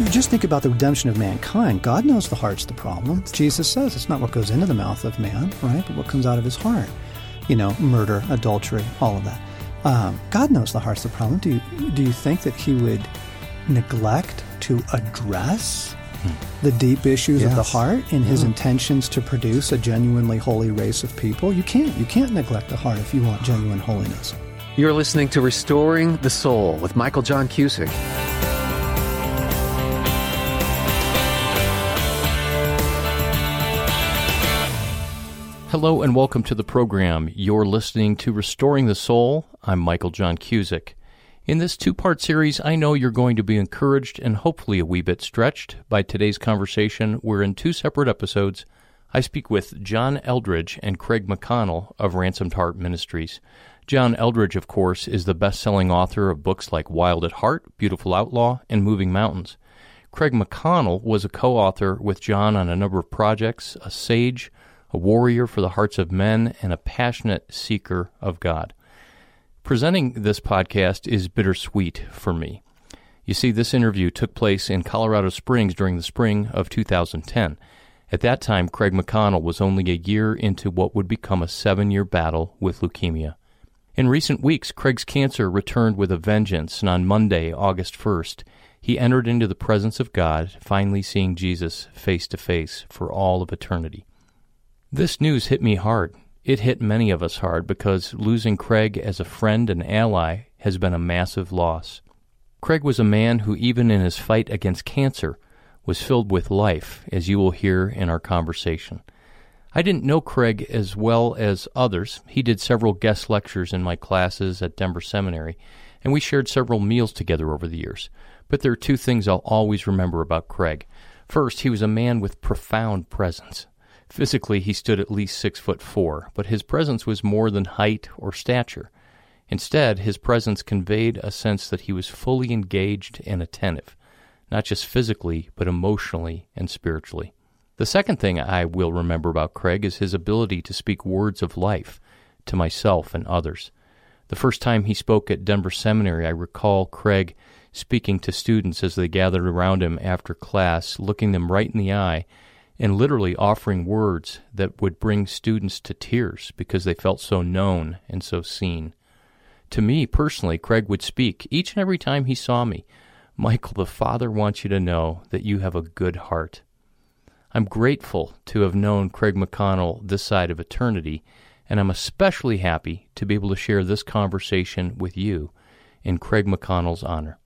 You just think about the redemption of mankind. God knows the heart's the problem. Jesus says it's not what goes into the mouth of man, right, but what comes out of his heart. You know, murder, adultery, all of that. Um, God knows the heart's the problem. Do you, do you think that He would neglect to address the deep issues of the heart in His intentions to produce a genuinely holy race of people? You can't. You can't neglect the heart if you want genuine holiness. You're listening to Restoring the Soul with Michael John Cusick. Hello and welcome to the program. You're listening to Restoring the Soul. I'm Michael John Cusick. In this two part series, I know you're going to be encouraged and hopefully a wee bit stretched by today's conversation, where in two separate episodes, I speak with John Eldredge and Craig McConnell of Ransomed Heart Ministries. John Eldredge, of course, is the best selling author of books like Wild at Heart, Beautiful Outlaw, and Moving Mountains. Craig McConnell was a co author with John on a number of projects, a sage, a warrior for the hearts of men, and a passionate seeker of God. Presenting this podcast is bittersweet for me. You see, this interview took place in Colorado Springs during the spring of 2010. At that time, Craig McConnell was only a year into what would become a seven year battle with leukemia. In recent weeks, Craig's cancer returned with a vengeance, and on Monday, August 1st, he entered into the presence of God, finally seeing Jesus face to face for all of eternity. This news hit me hard. It hit many of us hard because losing Craig as a friend and ally has been a massive loss. Craig was a man who, even in his fight against cancer, was filled with life, as you will hear in our conversation. I didn't know Craig as well as others. He did several guest lectures in my classes at Denver Seminary, and we shared several meals together over the years. But there are two things I'll always remember about Craig. First, he was a man with profound presence. Physically, he stood at least six foot four, but his presence was more than height or stature. Instead, his presence conveyed a sense that he was fully engaged and attentive, not just physically, but emotionally and spiritually. The second thing I will remember about Craig is his ability to speak words of life to myself and others. The first time he spoke at Denver Seminary, I recall Craig speaking to students as they gathered around him after class, looking them right in the eye, and literally offering words that would bring students to tears because they felt so known and so seen. To me personally, Craig would speak each and every time he saw me Michael, the Father wants you to know that you have a good heart. I'm grateful to have known Craig McConnell this side of eternity, and I'm especially happy to be able to share this conversation with you in Craig McConnell's honor.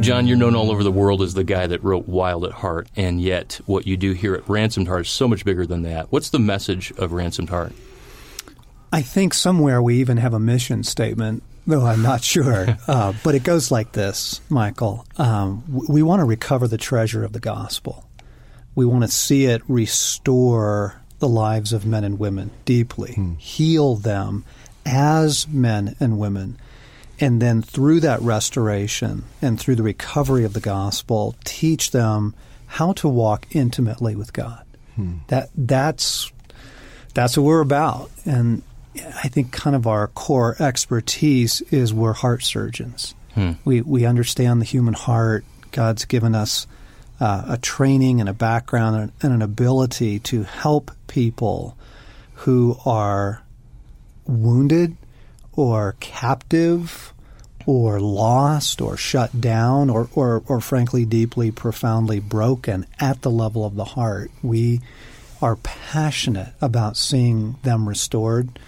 John, you're known all over the world as the guy that wrote Wild at Heart, and yet what you do here at Ransomed Heart is so much bigger than that. What's the message of Ransomed Heart? I think somewhere we even have a mission statement, though I'm not sure. uh, but it goes like this, Michael. Um, we want to recover the treasure of the gospel. We want to see it restore the lives of men and women deeply, heal them as men and women. And then through that restoration and through the recovery of the gospel, teach them how to walk intimately with God. That that's that's what we're about. And I think kind of our core expertise is we're heart surgeons. We we understand the human heart. God's given us uh, a training and a background and, and an ability to help people who are wounded or captive or lost or shut down or, or, or frankly deeply profoundly broken at the level of the heart we are passionate about seeing them restored.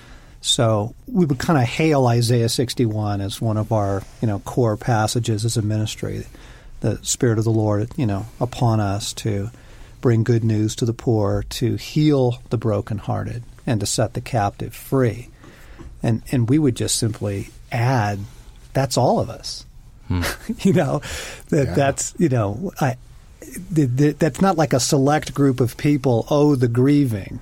So we would kind of hail Isaiah 61 as one of our you know core passages as a ministry. The spirit of the Lord you know upon us to bring good news to the poor to heal the brokenhearted and to set the captive free and and we would just simply add that's all of us you know that that's you know I th- th- that's not like a select group of people oh the grieving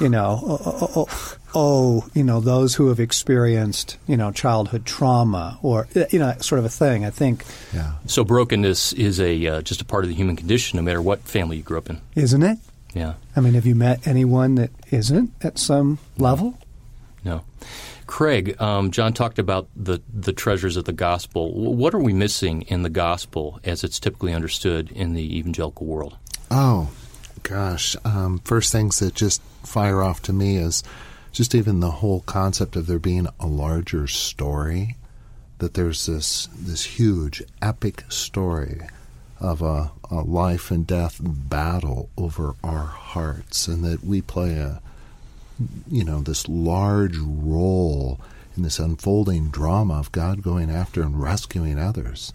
you know oh, oh, oh, oh you know those who have experienced you know childhood trauma or you know sort of a thing i think Yeah. So brokenness is a uh, just a part of the human condition, no matter what family you grew up in. isn't it Yeah. i mean have you met anyone that isn't at some level No. Craig, um, John talked about the, the treasures of the gospel. What are we missing in the gospel as it's typically understood in the evangelical world? Oh, gosh. Um, first things that just fire off to me is just even the whole concept of there being a larger story, that there's this this huge epic story of a, a life and death battle over our hearts, and that we play a you know this large role in this unfolding drama of God going after and rescuing others.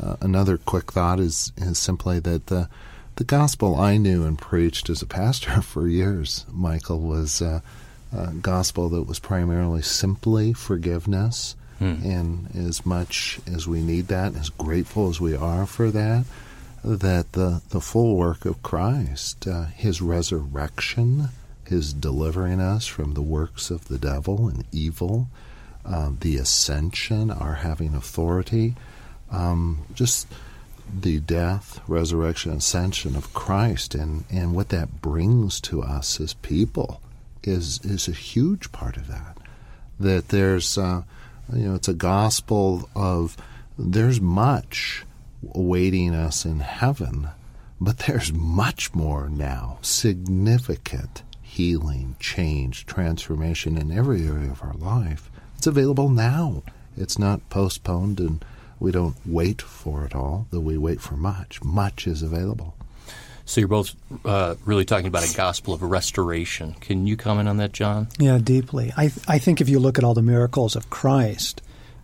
Uh, another quick thought is is simply that the the gospel I knew and preached as a pastor for years, Michael, was uh, a gospel that was primarily simply forgiveness. Hmm. And as much as we need that, as grateful as we are for that, that the, the full work of Christ, uh, his resurrection, his delivering us from the works of the devil and evil, uh, the ascension, our having authority, um, just the death, resurrection, ascension of Christ and, and what that brings to us as people is is a huge part of that. That there's uh, you know it's a gospel of there's much awaiting us in heaven, but there's much more now, significant healing, change, transformation in every area of our life. It's available now. It's not postponed and we don't wait for it all, though we wait for much. Much is available. So you're both uh, really talking about a gospel of restoration. Can you comment on that, John? Yeah, deeply. I, th- I think if you look at all the miracles of Christ,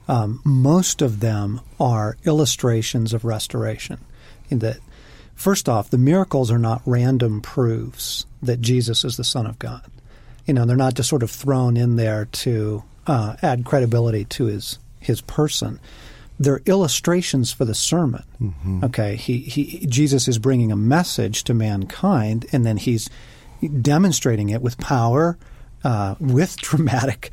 um, most of them are illustrations of restoration. In that, first off, the miracles are not random proofs that Jesus is the Son of God. You know, they're not just sort of thrown in there to uh, add credibility to his his person they're illustrations for the sermon. Mm-hmm. Okay, he, he Jesus is bringing a message to mankind, and then he's demonstrating it with power, uh, with dramatic,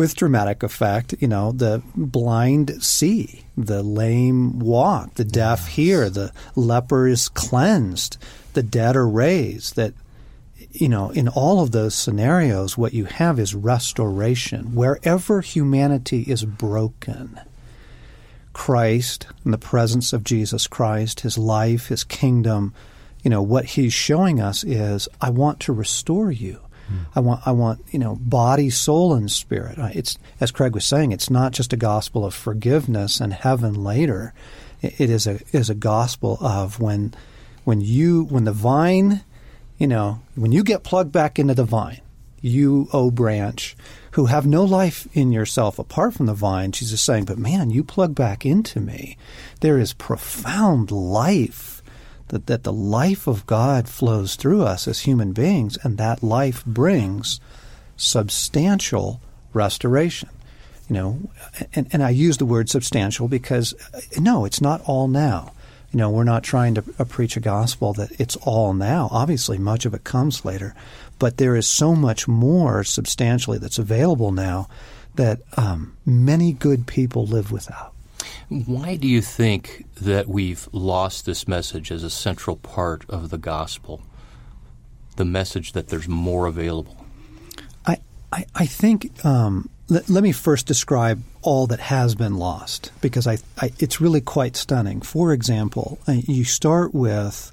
with dramatic effect. You know, the blind see, the lame walk, the deaf hear, the leper is cleansed, the dead are raised. That you know, in all of those scenarios, what you have is restoration. Wherever humanity is broken, Christ in the presence of Jesus Christ, his life, his kingdom, you know, what he's showing us is I want to restore you. I want I want, you know, body, soul and spirit. It's as Craig was saying, it's not just a gospel of forgiveness and heaven later. It is a is a gospel of when when you when the vine, you know, when you get plugged back into the vine, you, O branch, who have no life in yourself apart from the vine. Jesus saying, But man, you plug back into me. There is profound life, that, that the life of God flows through us as human beings, and that life brings substantial restoration. You know, and, and I use the word substantial because, uh, no, it's not all now. You know, we're not trying to uh, preach a gospel that it's all now. Obviously, much of it comes later but there is so much more substantially that's available now that um, many good people live without. Why do you think that we've lost this message as a central part of the gospel? The message that there's more available? I, I, I think, um, let, let, me first describe all that has been lost because I, I it's really quite stunning. For example, uh, you start with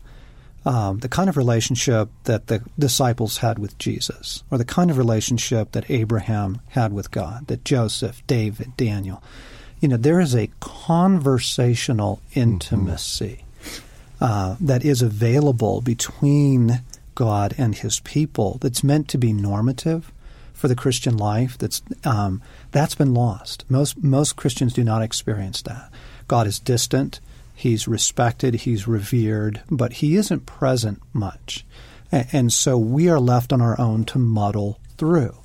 um, the kind of relationship that the disciples had with Jesus, or the kind of relationship that Abraham had with God, that Joseph, David, Daniel. You know, there is a conversational intimacy mm-hmm. uh, that is available between God and His people that's meant to be normative for the Christian life. That's um, that's been lost. Most most Christians do not experience that. God is distant. He's respected, he's revered, but he isn't present much. And so we are left on our own to muddle through,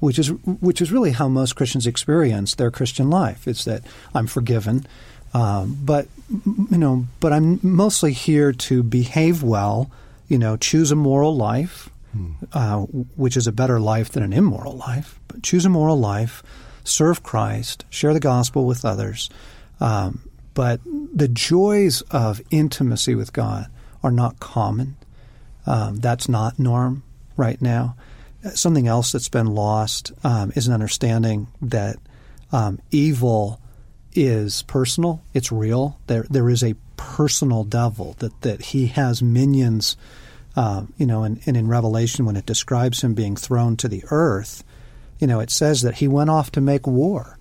which is which is really how most Christians experience their Christian life. It's that I'm forgiven, um, but you know, but I'm mostly here to behave well. You know, choose a moral life, hmm. uh, which is a better life than an immoral life. But choose a moral life, serve Christ, share the gospel with others, um, but the joys of intimacy with God are not common. Um, that's not norm right now. Something else that's been lost um, is an understanding that um, evil is personal. It's real. There there is a personal devil that that he has minions. Uh, you know, and, and in Revelation, when it describes him being thrown to the earth, you know, it says that he went off to make war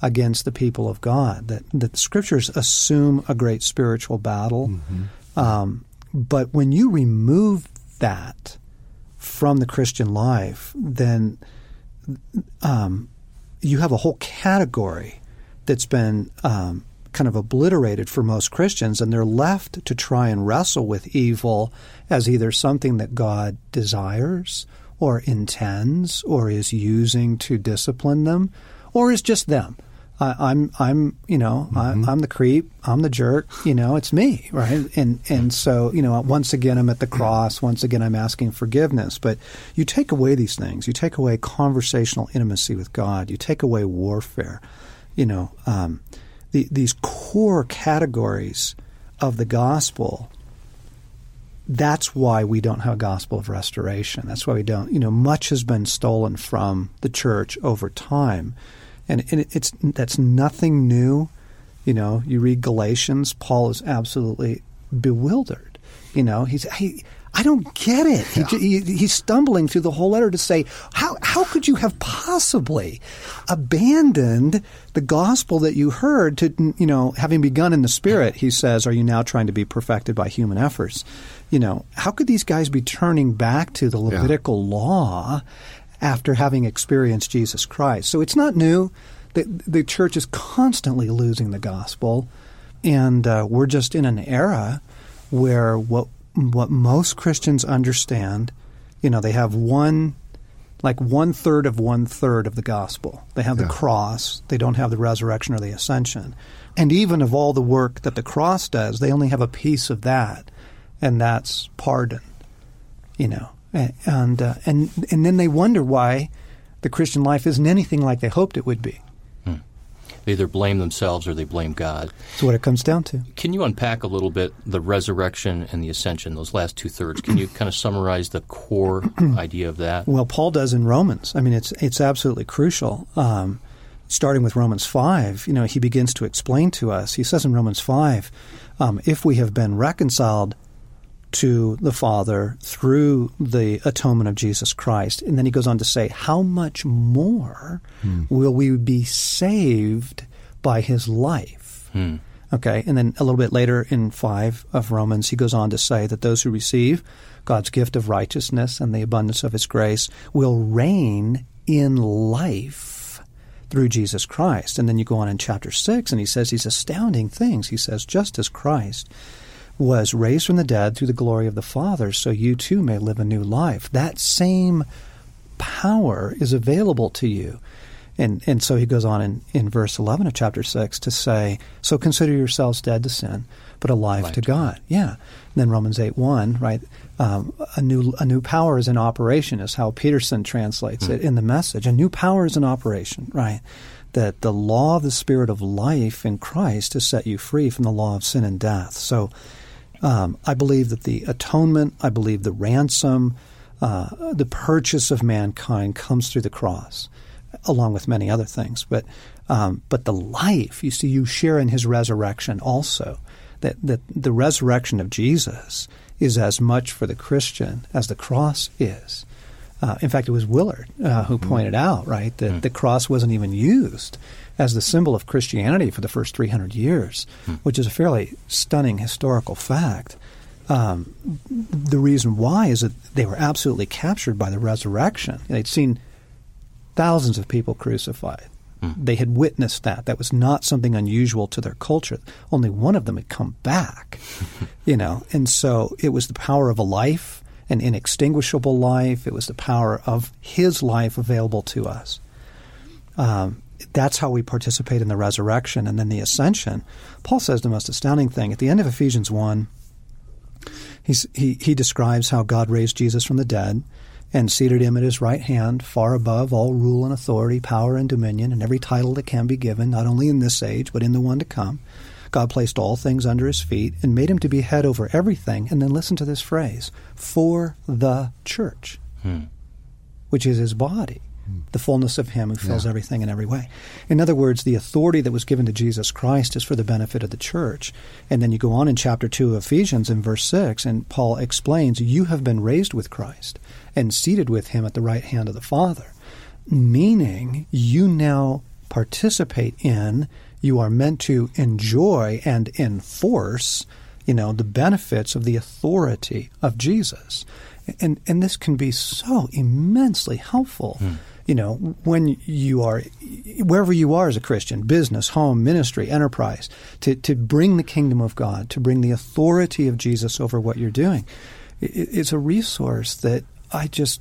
against the people of God. That that the scriptures assume a great spiritual battle, mm-hmm. um, but when you remove that from the Christian life, then um, you have a whole category that's been um, kind of obliterated for most Christians, and they're left to try and wrestle with evil as either something that God desires or intends or is using to discipline them or is just them. I, am I'm you know mm-hmm. I, am the creep. I'm the jerk. You know it's me right? And and so you know once again I'm at the cross. Once again I'm asking forgiveness. But you take away these things. You take away conversational intimacy with God. You take away warfare. You know um, the, these core categories of the gospel that's why we don't have a gospel of restoration. That's why we don't you know much has been stolen from the church over time and, and it's that's nothing new. You know, you read Galatians, Paul is absolutely bewildered. You know, he's he, I don't get it. He, he, he's stumbling through the whole letter to say, how, how could you have possibly abandoned the gospel that you heard to, you know, having begun in the spirit, he says, are you now trying to be perfected by human efforts? You know, how could these guys be turning back to the Levitical yeah. law after having experienced Jesus Christ. So it's not new. The, the church is constantly losing the gospel, and uh, we're just in an era where what what most Christians understand, you know, they have one like one third of one third of the gospel. They have yeah. the cross. They don't have the resurrection or the ascension. And even of all the work that the cross does, they only have a piece of that, and that's pardon. You know, and uh, and and then they wonder why the Christian life isn't anything like they hoped it would be. Hmm. They either blame themselves or they blame God. That's what it comes down to. Can you unpack a little bit the resurrection and the ascension, those last two thirds? Can you kind of summarize the core idea of that? Well, Paul does in Romans. I mean, it's it's absolutely crucial. Um, starting with Romans five, you know, he begins to explain to us. He says in Romans five, um, if we have been reconciled to the Father through the atonement of Jesus Christ. And then he goes on to say, How much more hmm. will we be saved by his life? Hmm. Okay, and then a little bit later in 5 of Romans, he goes on to say that those who receive God's gift of righteousness and the abundance of his grace will reign in life through Jesus Christ. And then you go on in chapter 6, and he says these astounding things. He says, Just as Christ was raised from the dead through the glory of the Father, so you too may live a new life. That same power is available to you. And, and so he goes on in, in verse 11 of chapter 6 to say, So consider yourselves dead to sin, but alive to God. God. Yeah. And then Romans 8 1, right? Um, a, new, a new power is in operation, is how Peterson translates mm. it in the message. A new power is in operation, right? That the law of the Spirit of life in Christ has set you free from the law of sin and death. So um, I believe that the atonement, I believe the ransom, uh, the purchase of mankind comes through the cross, along with many other things. But um, but the life, you see, you share in his resurrection also. That that the resurrection of Jesus is as much for the Christian as the cross is. Uh, in fact, it was Willard uh, who mm-hmm. pointed out, right, that mm. the cross wasn't even used as the symbol of Christianity for the first 300 years, hmm. which is a fairly stunning historical fact. Um, the reason why is that they were absolutely captured by the resurrection. They'd seen thousands of people crucified. Hmm. They had witnessed that. That was not something unusual to their culture. Only one of them had come back, you know. And so it was the power of a life, an inextinguishable life. It was the power of His life available to us. Um, that's how we participate in the resurrection and then the ascension. Paul says the most astounding thing at the end of Ephesians 1. he, he describes how God raised Jesus from the dead and seated him at his right hand, far above all rule and authority, power and dominion, and every title that can be given, not only in this age, but in the one to come. God placed all things under his feet and made him to be head over everything. And then listen to this phrase for the church. Hmm. which is his body, the fullness of him who fills Yeah. everything in every way. In other words, the authority that was given to Jesus Christ is for the benefit of the church. And then you go on in chapter 2 of Ephesians in verse 6, and Paul explains, You have been raised with Christ and seated with him at the right hand of the Father, meaning you now participate in, you are meant to enjoy and enforce, you know, the benefits of the authority of Jesus. And and this can be so immensely helpful. Hmm. You know, when you are wherever you are as a Christian, business, home, ministry, enterprise, to, to bring the kingdom of God, to bring the authority of Jesus over what you're doing. It, it's a resource that I just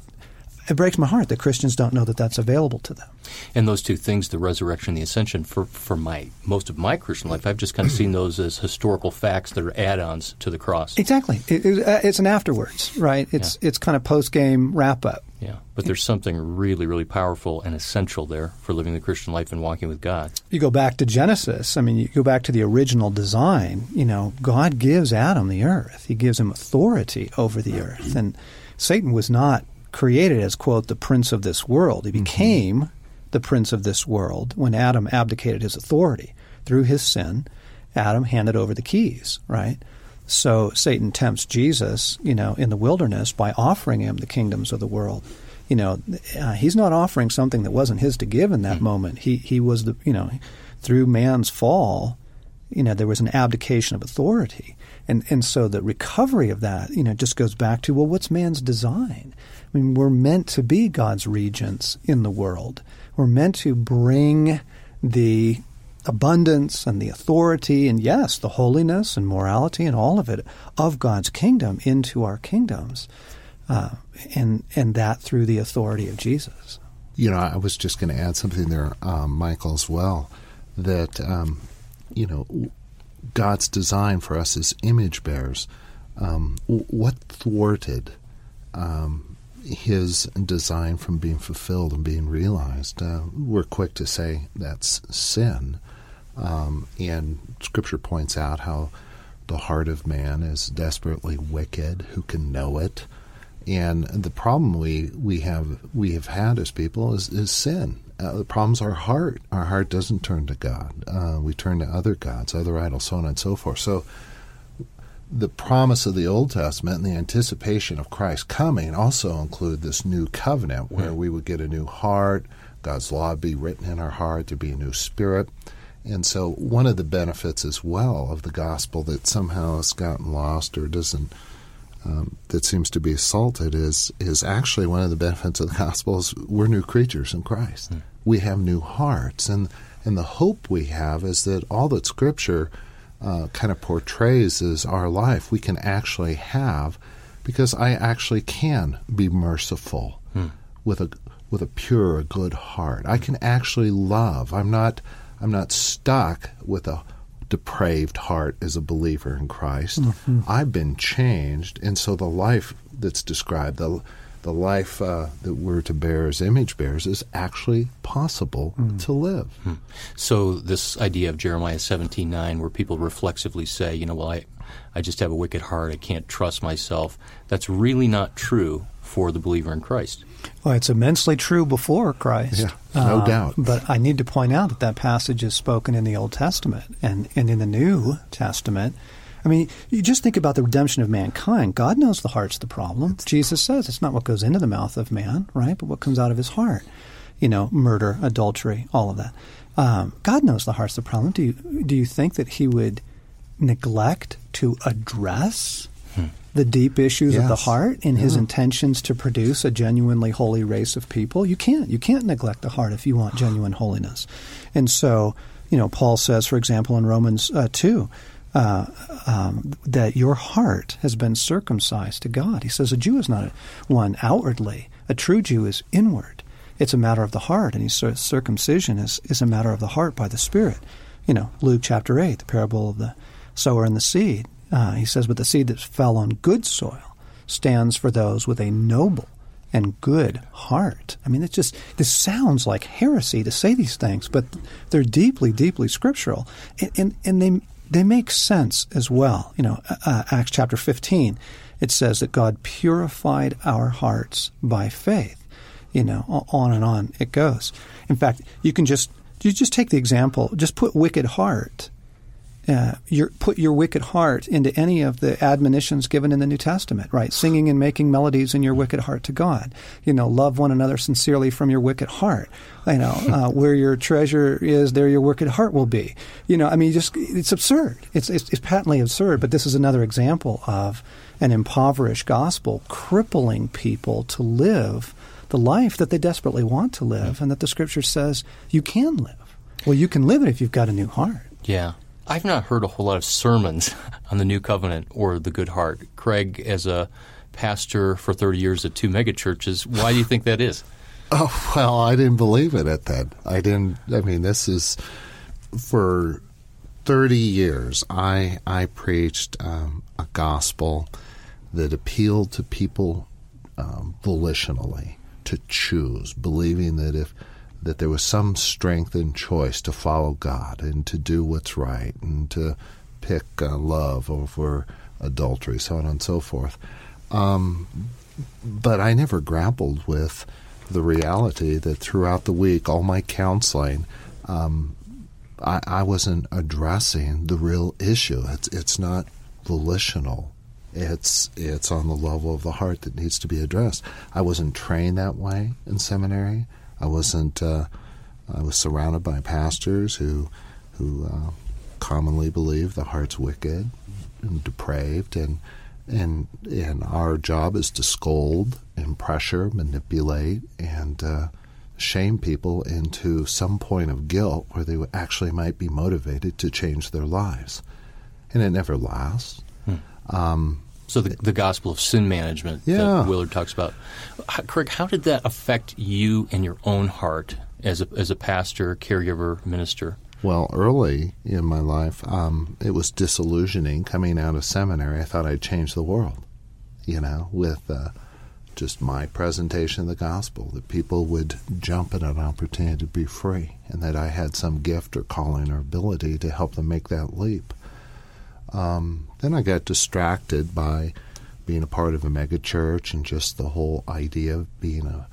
it breaks my heart that Christians don't know that that's available to them. And those two things, the resurrection and the ascension, for, for my most of my Christian life, I've just kind of seen those as historical facts that are add-ons to the cross. Exactly, it, it, uh, it's an afterwards, right? It's it's kind of post game wrap up. Yeah, but there's something really, really powerful and essential there for living the Christian life and walking with God. You go back to Genesis. I mean, you go back to the original design. You know, God gives Adam the earth. He gives him authority over the earth, and Satan was not created as quote the prince of this world. He became the prince of this world when Adam abdicated his authority through his sin. Adam handed over the keys, right? So Satan tempts Jesus, you know, in the wilderness by offering him the kingdoms of the world. You know, uh, he's not offering something that wasn't his to give in that moment. He he was the you know, through man's fall, you know, there was an abdication of authority, and and so the recovery of that, you know, just goes back to well, what's man's design? I mean, we're meant to be God's regents in the world. We're meant to bring the abundance and the authority and yes, the holiness and morality and all of it of God's kingdom into our kingdoms, uh, and and that through the authority of Jesus. You know, I was just going to add something there, um, Michael, as well. That um, you know, God's design for us as image bearers, um, what thwarted um, His design from being fulfilled and being realized? Uh, we're quick to say that's sin, um, and Scripture points out how the heart of man is desperately wicked. Who can know it? And the problem we, we have we have had as people is, is sin. Uh, the problem's our heart. Our heart doesn't turn to God. Uh, we turn to other gods, other idols, so on and so forth. So the promise of the Old Testament and the anticipation of Christ coming also include this new covenant where we would get a new heart, God's law would be written in our heart, there'd be a new spirit. And so one of the benefits as well of the gospel that somehow has gotten lost or doesn't um, that seems to be assaulted is is actually one of the benefits of the gospel is we're new creatures in Christ. We have new hearts, and and the hope we have is that all that Scripture uh, kind of portrays is our life we can actually have, because I actually can be merciful with a with a pure, good heart. I can actually love. I'm not I'm not stuck with a depraved heart as a believer in Christ. Mm-hmm. I've been changed, and so the life that's described, the the life uh, that we're to bear as image bearers, is actually possible mm. to live. Hmm. So this idea of Jeremiah 17:9 where people reflexively say, you know, well I I just have a wicked heart, I can't trust myself. That's really not true for the believer in Christ. Well, it's immensely true before Christ. Yeah, no Uh, doubt. But I need to point out that that passage is spoken in the Old Testament and, and in the New Testament. I mean, you just think about the redemption of mankind. God knows the heart's the problem. Jesus says it's not what goes into the mouth of man, right, but what comes out of his heart. You know, murder, adultery, all of that. Um, God knows the heart's the problem. Do you, do you think that he would neglect to address the deep issues of the Yes. heart in his intentions to produce a genuinely holy race of people. You can't. You can't neglect the heart if you want genuine holiness. And so, you know, Paul says, for example, in Romans uh, 2, uh, um, that your heart has been circumcised to God. He says a Jew is not one outwardly, a true Jew is inward. It's a matter of the heart, and he says circumcision is, is a matter of the heart by the Spirit. You know, Luke chapter 8, the parable of the sower and the seed. Uh, he says, But the seed that fell on good soil stands for those with a noble and good heart. I mean, it's just, this sounds like heresy to say these things, but they're deeply, deeply scriptural. And, and, and they, they make sense as well. You know, uh, Acts chapter 15, it says that God purified our hearts by faith. You know, on and on it goes. In fact, you can just you just take the example. Just put wicked heart uh, your, put your wicked heart into any of the admonitions given in the New Testament, right? Singing and making melodies in your wicked heart to God. You know, love one another sincerely from your wicked heart. You know, uh, where your treasure is, there your wicked heart will be. You know, I mean, just it's absurd. It's, it's, it's patently absurd. But this is another example of an impoverished gospel crippling people to live the life that they desperately want to live, and that the Scripture says you can live. Well, you can live it if you've got a new heart. Yeah. I've not heard a whole lot of sermons on the New Covenant or the Good Heart. Craig, as a pastor for 30 years at two megachurches, why do you think that is? Oh, well, I didn't believe it at that. I didn't, I mean, this is for 30 years, I, I preached um, a gospel that appealed to people um, volitionally to choose, believing that if that there was some strength in choice to follow God and to do what's right and to pick uh, love over adultery, so on and so forth. Um, but I never grappled with the reality that throughout the week, all my counseling, um, I, I, wasn't addressing the real issue. It's it's not volitional. It's it's on the level of the heart that needs to be addressed. I wasn't trained that way in seminary. I wasn't. Uh, I was surrounded by pastors who who uh, commonly believe the heart's wicked and depraved, and and and our job is to scold and pressure, manipulate, and uh, shame people into some point of guilt where they actually might be motivated to change their lives, and it never lasts. Hmm. Um, so the, the gospel of sin management yeah. that Willard talks about. How, Craig, how did that affect you and your own heart as a, as a pastor, caregiver, minister? Well, early in my life, um, it was disillusioning coming out of seminary. I thought I'd change the world, you know, with uh, just my presentation of the gospel, that people would jump at an opportunity to be free, and that I had some gift or calling or ability to help them make that leap. Um, then I got distracted by being a part of a megachurch and just the whole idea of being a,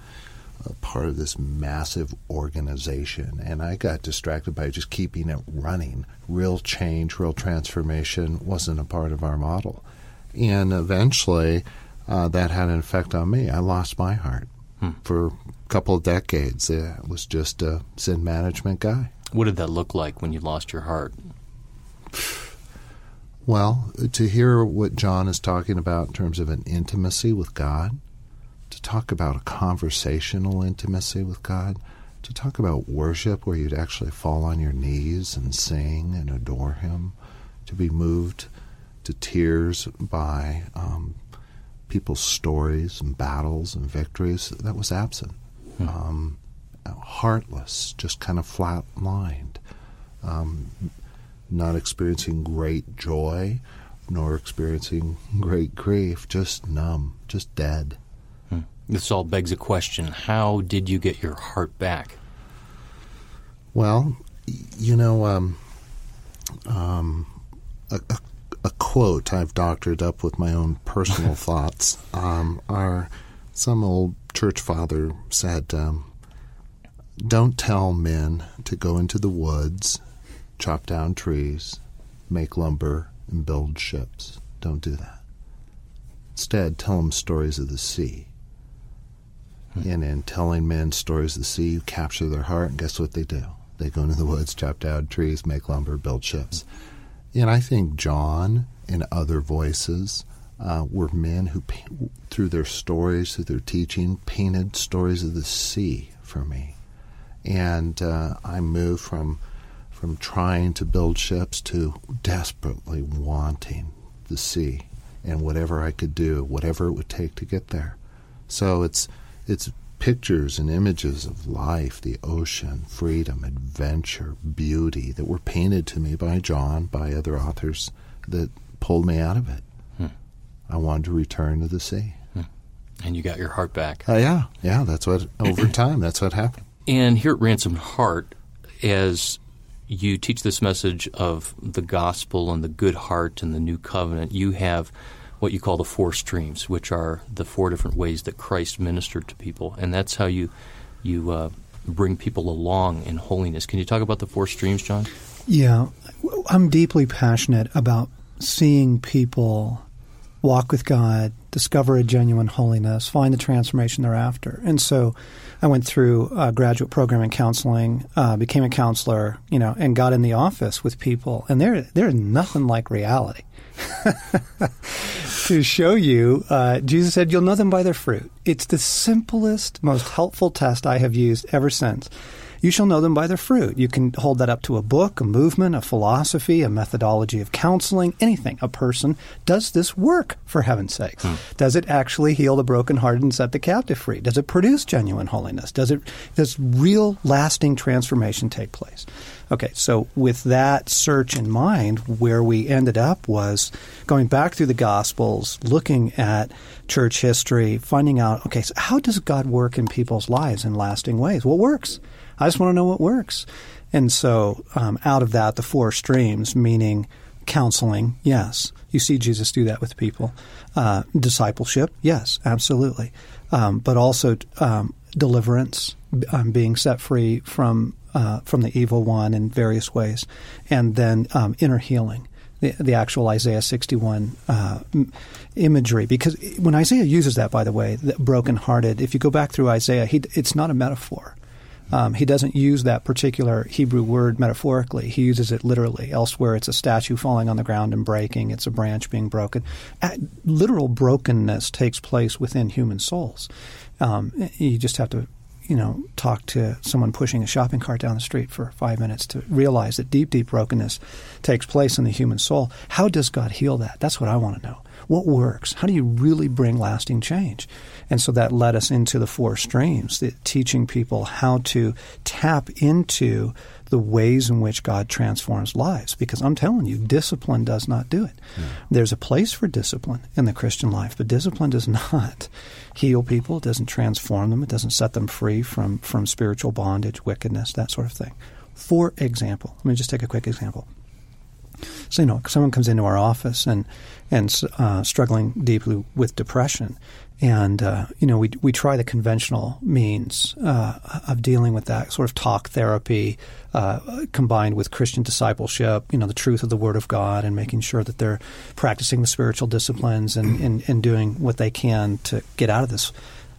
a, part of this massive organization. And I got distracted by just keeping it running. Real change, real transformation wasn't a part of our model. And eventually, uh, that had an effect on me. I lost my heart hmm. for a couple of decades. I was just a sin management guy. What did that look like when you lost your heart? Well, to hear what John is talking about in terms of an intimacy with God, to talk about a conversational intimacy with God, to talk about worship where you'd actually fall on your knees and sing and adore Him, to be moved to tears by um, people's stories and battles and victories, that was absent. Hmm. Um, heartless, just kind of flat lined. Um, not experiencing great joy nor experiencing great grief, just numb, just dead. Hmm. This all begs a question how did you get your heart back? Well, you know, um, um, a, a, a, quote I've doctored up with my own personal thoughts um, are some old church father said, um, Don't tell men to go into the woods chop down trees, make lumber, and build ships. Don't do that. Instead, tell them stories of the sea. Hmm. And in telling men stories of the sea, you capture their heart, and guess what they do? They go into the woods, chop down trees, make lumber, build ships. And I think John and other voices uh, were men who, through their stories, through their teaching, painted stories of the sea for me. And uh, I moved from from trying to build ships to desperately wanting the sea and whatever I could do, whatever it would take to get there. So it's it's pictures and images of life, the ocean, freedom, adventure, beauty that were painted to me by John, by other authors that pulled me out of it. Hmm. I wanted to return to the sea. Hmm. And you got your heart back. Uh, yeah, yeah, that's what over time that's what happened. And here at Ransomed Heart, as you teach this message of the gospel and the good heart and the new covenant. You have what you call the four streams, which are the four different ways that Christ ministered to people, and that's how you you uh, bring people along in holiness. Can you talk about the four streams, John? Yeah, I'm deeply passionate about seeing people walk with God, discover a genuine holiness, find the transformation they're after. And so I went through a graduate program in counseling, uh, became a counselor, you know, and got in the office with people. And there, there's nothing like reality. to show you, uh, Jesus said, You'll know them by their fruit. It's the simplest, most helpful test I have used ever since. You shall know them by their fruit. You can hold that up to a book, a movement, a philosophy, a methodology of counseling, anything. A person. Does this work, for heaven's sake? Hmm. Does it actually heal the brokenhearted and set the captive free? Does it produce genuine holiness? Does it does real lasting transformation take place? Okay, so with that search in mind, where we ended up was going back through the Gospels, looking at church history, finding out, okay, so how does God work in people's lives in lasting ways? What works? I just want to know what works. And so, um, out of that, the four streams, meaning counseling, yes. You see Jesus do that with people. Uh, discipleship, yes, absolutely. Um, but also um, deliverance, um, being set free from uh, from the evil one in various ways, and then um, inner healing. The, the, actual Isaiah 61 uh, imagery. Because when Isaiah uses that, by the way, the brokenhearted, if you go back through Isaiah, he, it's not a metaphor. Um, he doesn't use that particular Hebrew word metaphorically. He uses it literally. Elsewhere, it's a statue falling on the ground and breaking. It's a branch being broken. At, literal brokenness takes place within human souls. Um, you just have to, you know, talk to someone pushing a shopping cart down the street for five minutes to realize that deep, deep brokenness takes place in the human soul. How does God heal that? That's what I want to know. What works? How do you really bring lasting change? And so that led us into the four streams, the, teaching people how to tap into the ways in which God transforms lives. Because I'm telling you, discipline does not do it. Yeah. There's a place for discipline in the Christian life, but discipline does not heal people. It doesn't transform them. It doesn't set them free from, from spiritual bondage, wickedness, that sort of thing. For example, let me just take a quick example. So you know, someone comes into our office and and uh, struggling deeply with depression, and uh, you know we we try the conventional means uh, of dealing with that sort of talk therapy uh, combined with Christian discipleship. You know the truth of the Word of God and making sure that they're practicing the spiritual disciplines and, and, and doing what they can to get out of this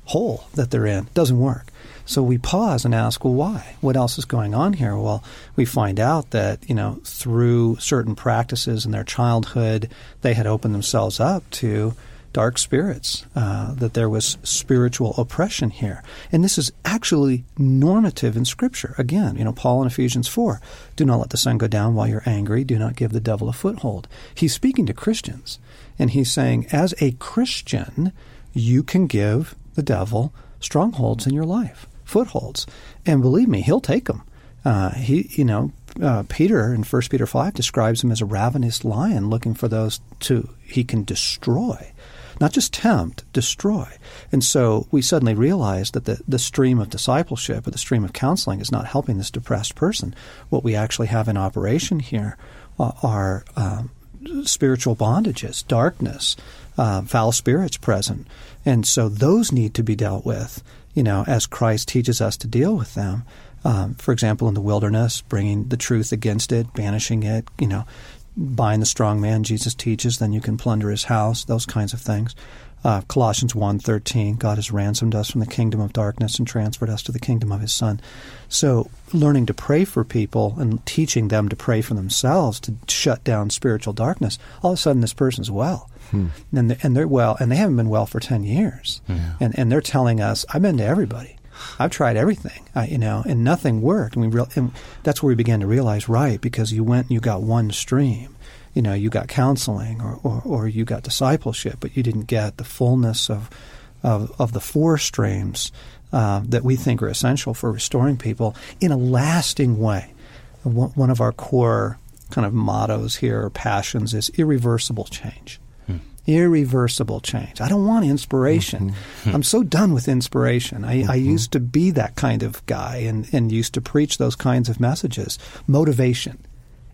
hole that they're in. It doesn't work. So we pause and ask, well, why? What else is going on here? Well, we find out that, you know, through certain practices in their childhood, they had opened themselves up to dark spirits, uh, that there was spiritual oppression here. And this is actually normative in Scripture. Again, you know, Paul in Ephesians 4 do not let the sun go down while you're angry, do not give the devil a foothold. He's speaking to Christians, and he's saying, as a Christian, you can give the devil strongholds in your life footholds. And believe me, he'll take them. Uh, he, you know, uh, Peter in First Peter five describes him as a ravenous lion looking for those to he can destroy, not just tempt, destroy. And so we suddenly realize that the the stream of discipleship or the stream of counseling is not helping this depressed person. What we actually have in operation here are um, spiritual bondages, darkness, uh, foul spirits present, and so those need to be dealt with you know, as Christ teaches us to deal with them. Um, for example, in the wilderness, bringing the truth against it, banishing it, you know, bind the strong man Jesus teaches, then you can plunder his house, those kinds of things. Uh, Colossians 1.13, God has ransomed us from the kingdom of darkness and transferred us to the kingdom of his Son. So learning to pray for people and teaching them to pray for themselves to shut down spiritual darkness, all of a sudden this person's well. Hmm. And, they're, and they're well, and they haven't been well for 10 years. Yeah. And, and they're telling us, I've been to everybody. I've tried everything, I, you know, and nothing worked. And, we re- and that's where we began to realize, right, because you went and you got one stream. You know, you got counseling or, or, or you got discipleship, but you didn't get the fullness of, of, of the four streams uh, that we think are essential for restoring people in a lasting way. One of our core kind of mottos here, or passions, is irreversible change irreversible change. I don't want inspiration. Mm-hmm. I'm so done with inspiration. I, mm-hmm. I, used to be that kind of guy and, and used to preach those kinds of messages. Motivation.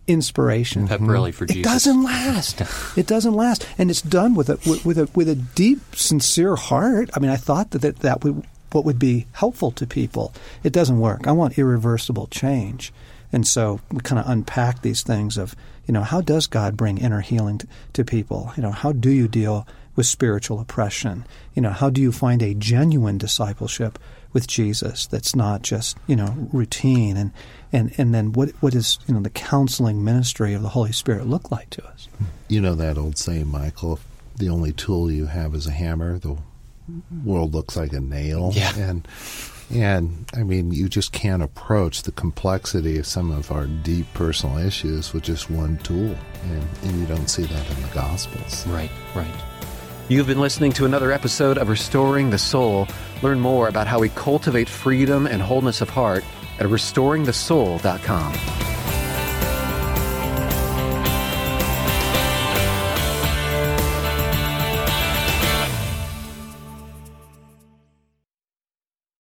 Inspiration. Pep mm-hmm. rally for it Jesus. doesn't last. it doesn't last, and it's done with a with, with a with a deep, sincere heart. I mean, I thought that that, that would what would be helpful to people. It doesn't work. I want irreversible change, and so we kind of unpack these things of you know how does God bring inner healing to, to people? You know, how do you deal with spiritual oppression? You know, how do you find a genuine discipleship with Jesus that's not just you know routine and and and then what what is you know the counseling ministry of the Holy Spirit look like to us? You know that old saying, Michael. The only tool you have is a hammer, the world looks like a nail. Yeah. And and I mean, you just can't approach the complexity of some of our deep personal issues with just one tool, and, and you don't see that in the Gospels. Right, right. You've been listening to another episode of Restoring the Soul. Learn more about how we cultivate freedom and wholeness of heart at restoringthesoul.com.